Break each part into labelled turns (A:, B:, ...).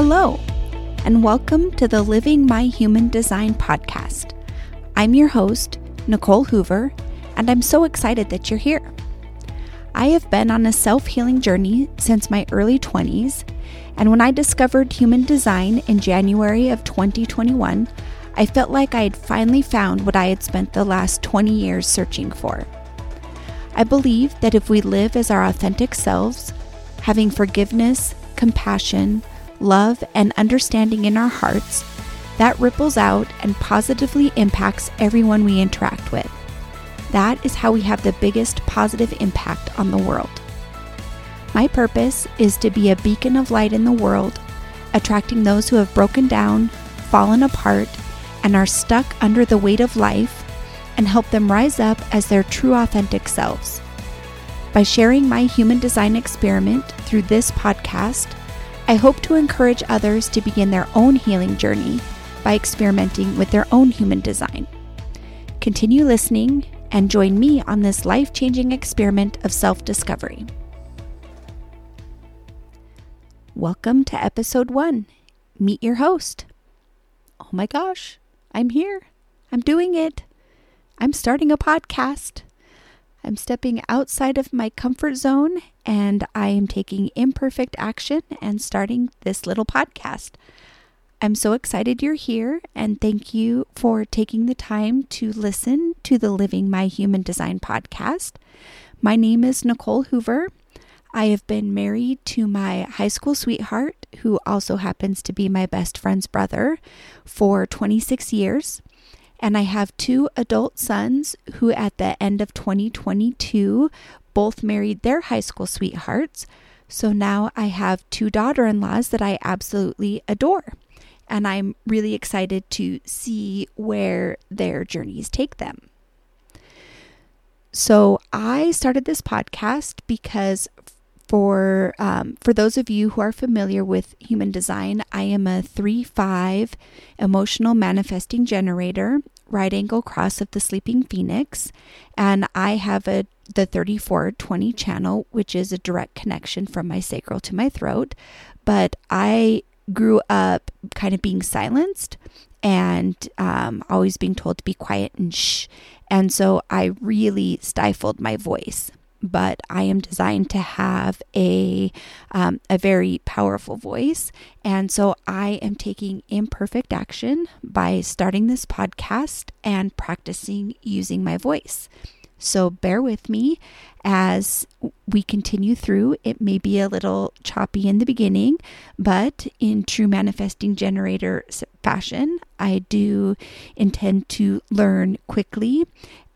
A: Hello, and welcome to the Living My Human Design podcast. I'm your host, Nicole Hoover, and I'm so excited that you're here. I have been on a self healing journey since my early 20s, and when I discovered human design in January of 2021, I felt like I had finally found what I had spent the last 20 years searching for. I believe that if we live as our authentic selves, having forgiveness, compassion, love, and understanding in our hearts, that ripples out and positively impacts everyone we interact with. That is how we have the biggest positive impact on the world. My purpose is to be a beacon of light in the world, attracting those who have broken down, fallen apart, and are stuck under the weight of life, and help them rise up as their true authentic selves. By sharing my human design experiment through this podcast, I hope to encourage others to begin their own healing journey by experimenting with their own human design. Continue listening and join me on this life changing experiment of self discovery. Welcome to episode one. Meet your host. Oh my gosh, I'm here. I'm doing it. I'm starting a podcast. I'm stepping outside of my comfort zone and I am taking imperfect action and starting this little podcast. I'm so excited you're here and thank you for taking the time to listen to the Living My Human Design podcast. My name is Nicole Hoover. I have been married to my high school sweetheart, who also happens to be my best friend's brother, for 26 years. And I have two adult sons who, at the end of 2022, both married their high school sweethearts. So now I have two daughter in laws that I absolutely adore. And I'm really excited to see where their journeys take them. So I started this podcast because for um, for those of you who are familiar with human design, I am a three five emotional manifesting generator, right angle cross of the sleeping phoenix, and I have a the 3420 channel, which is a direct connection from my sacral to my throat. But I grew up kind of being silenced and um, always being told to be quiet and shh. And so I really stifled my voice but I am designed to have a um, a very powerful voice, and so I am taking imperfect action by starting this podcast and practicing using my voice. So bear with me as we continue through. It may be a little choppy in the beginning, but in true manifesting generator fashion, I do intend to learn quickly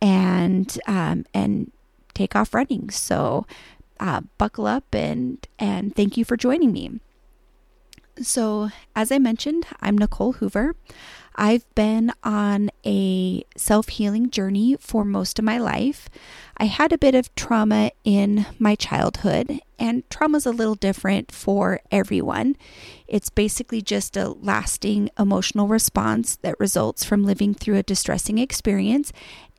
A: and um, and take off running. So uh, buckle up and and thank you for joining me. So, as I mentioned, I'm Nicole Hoover. I've been on a self healing journey for most of my life. I had a bit of trauma in my childhood, and trauma is a little different for everyone. It's basically just a lasting emotional response that results from living through a distressing experience.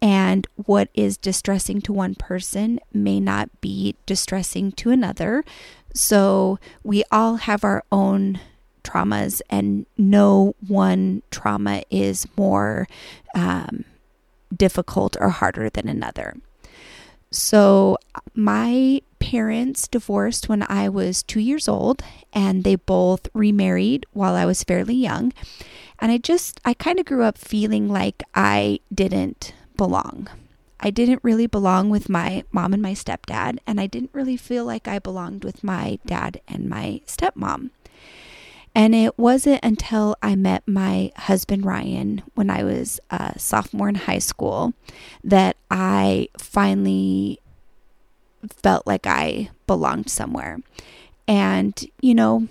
A: And what is distressing to one person may not be distressing to another. So we all have our own traumas, and no one trauma is more um, difficult or harder than another. So, my parents divorced when I was two years old, and they both remarried while I was fairly young. And I just, I kind of grew up feeling like I didn't belong. I didn't really belong with my mom and my stepdad, and I didn't really feel like I belonged with my dad and my stepmom. And it wasn't until I met my husband Ryan when I was a sophomore in high school that I finally felt like I belonged somewhere. And, you know,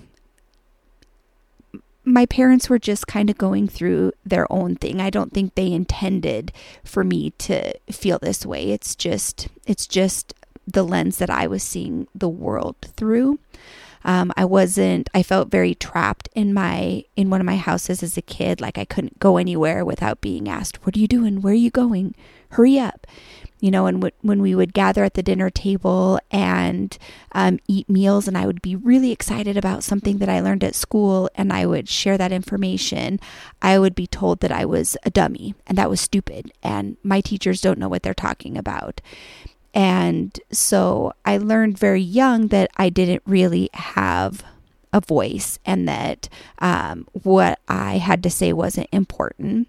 A: my parents were just kind of going through their own thing. I don't think they intended for me to feel this way. It's just it's just the lens that I was seeing the world through. Um, I wasn't. I felt very trapped in my in one of my houses as a kid. Like I couldn't go anywhere without being asked, "What are you doing? Where are you going? Hurry up you know, and w- when we would gather at the dinner table and um, eat meals, and I would be really excited about something that I learned at school, and I would share that information, I would be told that I was a dummy and that was stupid, and my teachers don't know what they're talking about. And so I learned very young that I didn't really have a voice and that um, what I had to say wasn't important.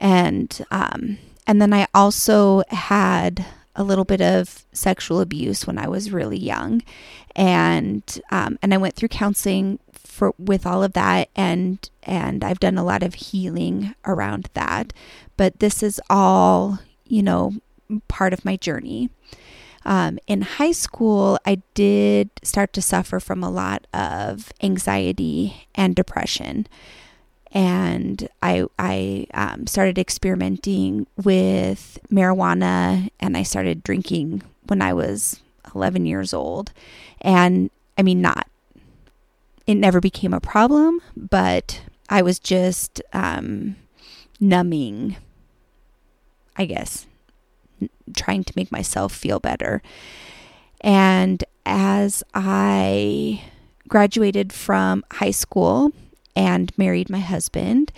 A: And um, and then I also had a little bit of sexual abuse when I was really young, and um, and I went through counseling for with all of that, and and I've done a lot of healing around that. But this is all you know part of my journey. Um, in high school, I did start to suffer from a lot of anxiety and depression and I I um, started experimenting with marijuana, and I started drinking when I was 11 years old, and I mean not. It never became a problem, but I was just um, numbing, I guess, trying to make myself feel better. And as I graduated from high school, and married my husband,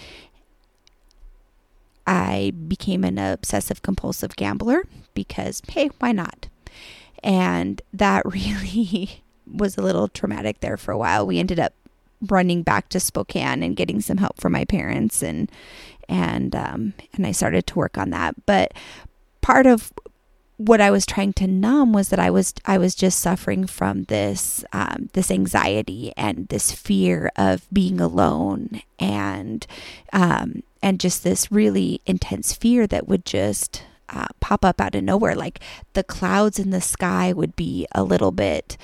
A: I became an obsessive compulsive gambler because, hey, why not? And that really was a little traumatic there for a while. We ended up running back to Spokane and getting some help from my parents and and um, and I started to work on that. But part of what I was trying to numb was that I was I was just suffering from this um, this anxiety and this fear of being alone and um, and just this really intense fear that would just uh, pop up out of nowhere. Like the clouds in the sky would be a little bit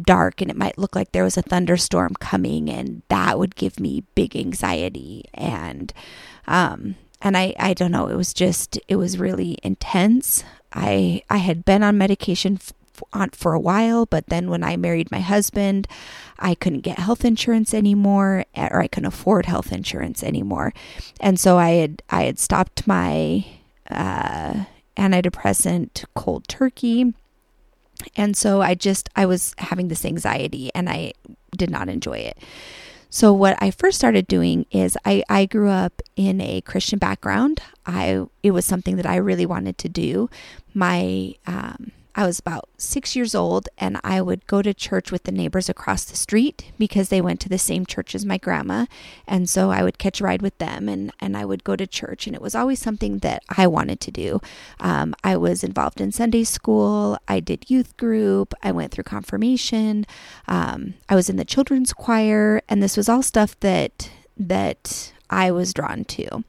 A: dark and it might look like there was a thunderstorm coming, and that would give me big anxiety and um, and I I don't know. It was just it was really intense. I I had been on medication on for a while, but then when I married my husband, I couldn't get health insurance anymore, eh, or I couldn't afford health insurance anymore, and so I had I had stopped my uh, antidepressant cold turkey, and so I just I was having this anxiety, and I did not enjoy it. So what I first started doing is I, I grew up in a Christian background. I it was something that I really wanted to do. My um, I was about six years old, and I would go to church with the neighbors across the street because they went to the same church as my grandma. And so I would catch a ride with them and, and I would go to church. And it was always something that I wanted to do. Um, I was involved in Sunday school, I did youth group, I went through confirmation, um, I was in the children's choir, and this was all stuff that that I was drawn to.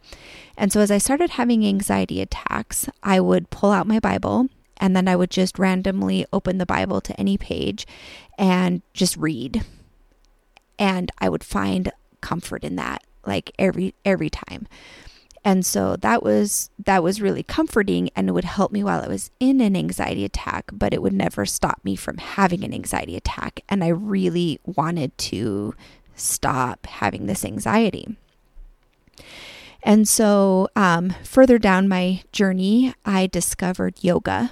A: And so as I started having anxiety attacks, I would pull out my Bible and then I would just randomly open the Bible to any page and just read. And I would find comfort in that like every every time. And so that was that was really comforting and it would help me while I was in an anxiety attack, but it would never stop me from having an anxiety attack and I really wanted to stop having this anxiety. And so, um, further down my journey, I discovered yoga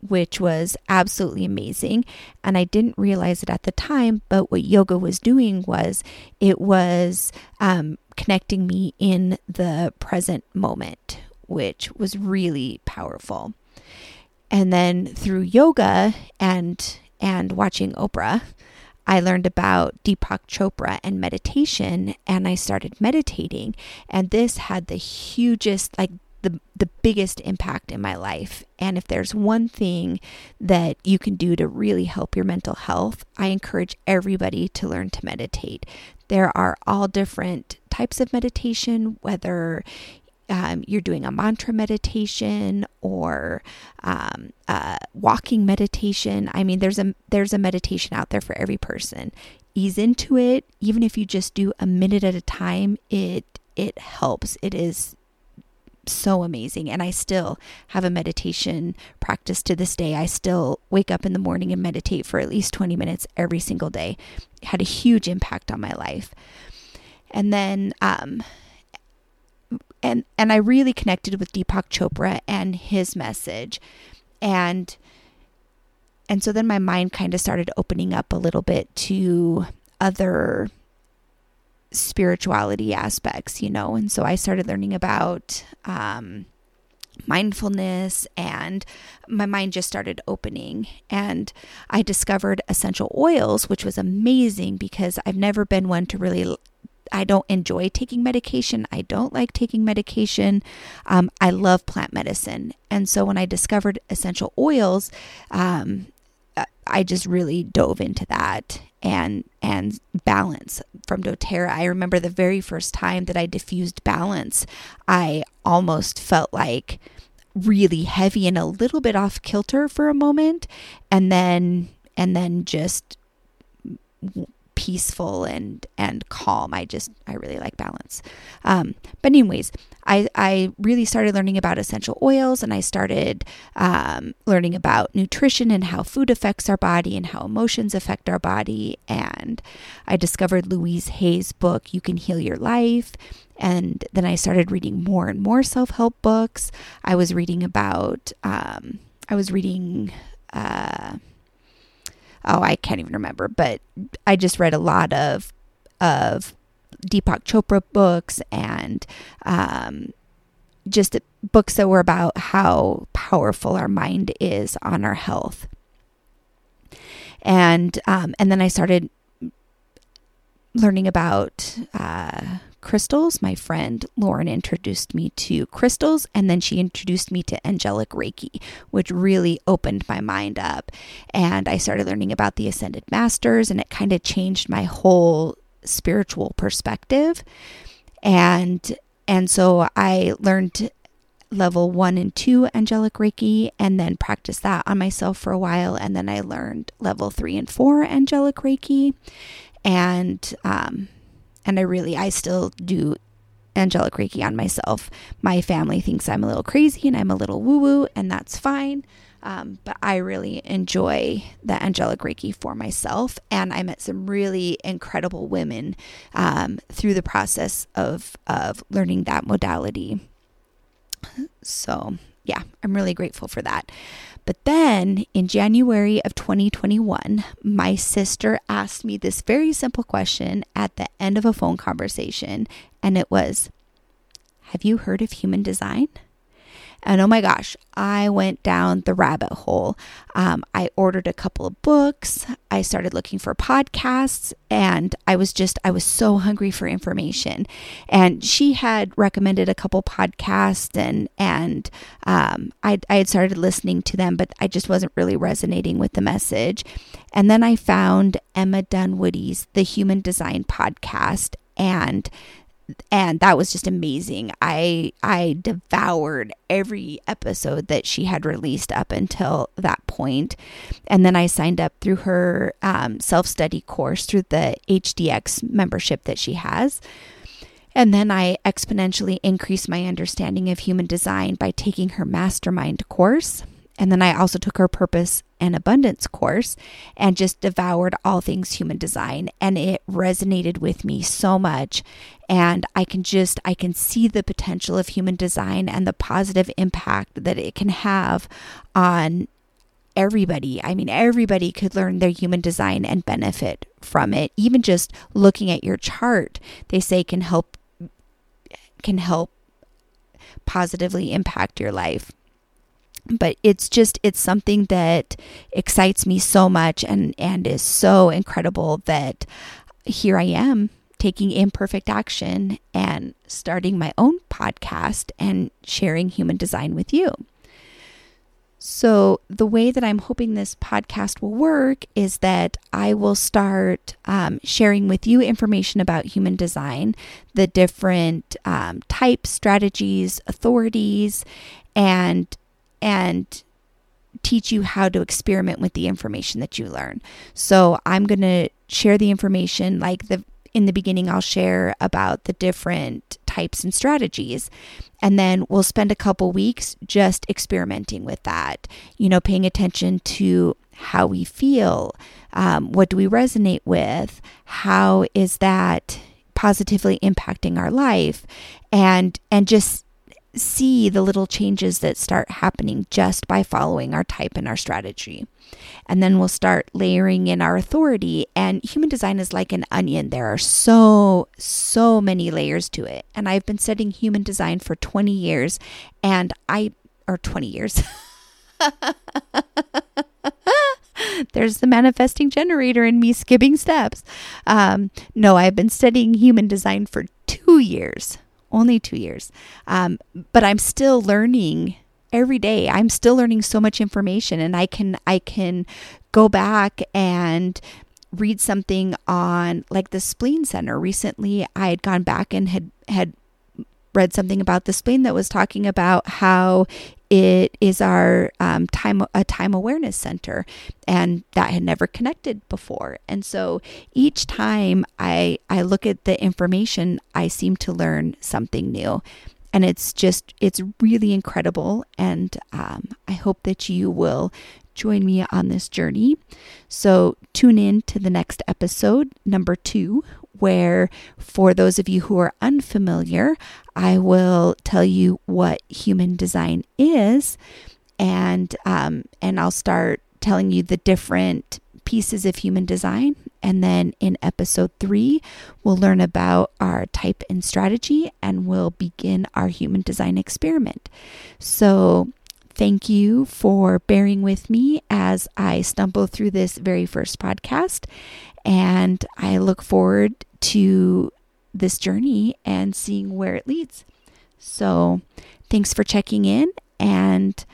A: which was absolutely amazing. And I didn't realize it at the time, but what yoga was doing was it was um, connecting me in the present moment, which was really powerful. And then through yoga and and watching Oprah, I learned about Deepak Chopra and meditation and I started meditating and this had the hugest like the the biggest impact in my life. And if there's one thing that you can do to really help your mental health, I encourage everybody to learn to meditate. There are all different types of meditation, whether um, you're doing a mantra meditation or um, walking meditation. I mean, there's a there's a meditation out there for every person. Ease into it, even if you just do a minute at a time. It it helps. It is so amazing. And I still have a meditation practice to this day. I still wake up in the morning and meditate for at least 20 minutes every single day. It had a huge impact on my life. And then, um, and and I really connected with Deepak Chopra and his message and and so then my mind kind of started opening up a little bit to other spirituality aspects, you know. And so I started learning about um, mindfulness, and my mind just started opening. And I discovered essential oils, which was amazing because I've never been one to really. I don't enjoy taking medication. I don't like taking medication. Um, I love plant medicine. And so when I discovered essential oils, um, I just really dove into that and and balance from doTERRA. I remember the very first time that I diffused balance, I almost felt like really heavy and a little bit off kilter for a moment and then and then just peaceful and and calm. I just I really like balance. Um, but anyways, I I really started learning about essential oils, and I started um, learning about nutrition and how food affects our body and how emotions affect our body. And I discovered Louise Hay's book, "You Can Heal Your Life." And then I started reading more and more self help books. I was reading about, um, I was reading, uh, oh, I can't even remember, but I just read a lot of of Deepak Chopra books and um, just books that were about how powerful our mind is on our health. And um, and then I started learning about uh, crystals. My friend Lauren introduced me to crystals, and then she introduced me to angelic Reiki, which really opened my mind up. And I started learning about the Ascended Masters, and it kind of changed my whole spiritual perspective. And and so I learned level one and two angelic Reiki and then practiced that on myself for a while. And then I learned level three and four angelic Reiki. And um, and I really, I still do angelic Reiki on myself. My family thinks I'm a little crazy and I'm a little woo woo, and that's fine. Um, but I really enjoy the angelic Reiki for myself. And I met some really incredible women um, through the process of, of learning that modality. So, yeah, I'm really grateful for that. But then in January of 2021, my sister asked me this very simple question at the end of a phone conversation, and it was Have you heard of human design? And oh my gosh, I went down the rabbit hole. Um, I ordered a couple of books. I started looking for podcasts, and I was just, I was so hungry for information. And she had recommended a couple podcasts, and and um, I, I had started listening to them, but I just wasn't really resonating with the message. And then I found Emma Dunwoody's The Human Design Podcast, and and that was just amazing. I I devoured every episode that she had released up until that point, and then I signed up through her um, self study course through the HDX membership that she has. And then I exponentially increased my understanding of human design by taking her mastermind course. And then I also took her purpose and abundance course and just devoured all things human design. And it resonated with me so much. And I can just, I can see the potential of human design and the positive impact that it can have on everybody. I mean, everybody could learn their human design and benefit from it. Even just looking at your chart, they say can help can help positively impact your life but it's just it's something that excites me so much and and is so incredible that here I am taking imperfect action and starting my own podcast and sharing human design with you. So, the way that I'm hoping this podcast will work is that I will start um, sharing with you information about human design, the different um, types, strategies, authorities, and and teach you how to experiment with the information that you learn. So I'm going to share the information like the in the beginning I'll share about the different types and strategies and then we'll spend a couple weeks just experimenting with that. You know, paying attention to how we feel, um, what do we resonate with, how is that positively impacting our life and and just see the little changes that start happening just by following our type and our strategy. And then we'll start layering in our authority. And human design is like an onion. There are so, so many layers to it. And I've been studying human design for 20 years, and I, or 20 years. There's the manifesting generator in me skipping steps. Um, no, I've been studying human design for two years only two years. Um, but I'm still learning every day. I'm still learning so much information, and I can I can go back and read something on like the spleen center. Recently, I had gone back and had had read something about the spleen that was talking about how it is our um, time a time awareness center and that had never connected before. And so each time i i look at the information i seem to learn something new. And it's just it's really incredible. And um, i hope that you will join me on this journey. So tune in to the next episode number two where for those of you who are unfamiliar I will tell you what human design is, and um, and I'll start telling you the different pieces of human design. And then in episode three, we'll learn about our type and strategy, and we'll begin our human design experiment. So thank you for bearing with me as I stumble through this very first podcast. And I look forward to this journey and seeing where it leads. So, thanks for checking in and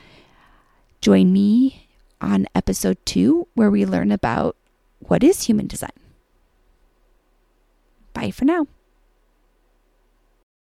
A: join me on episode two, where we learn about what is human design. Bye for now.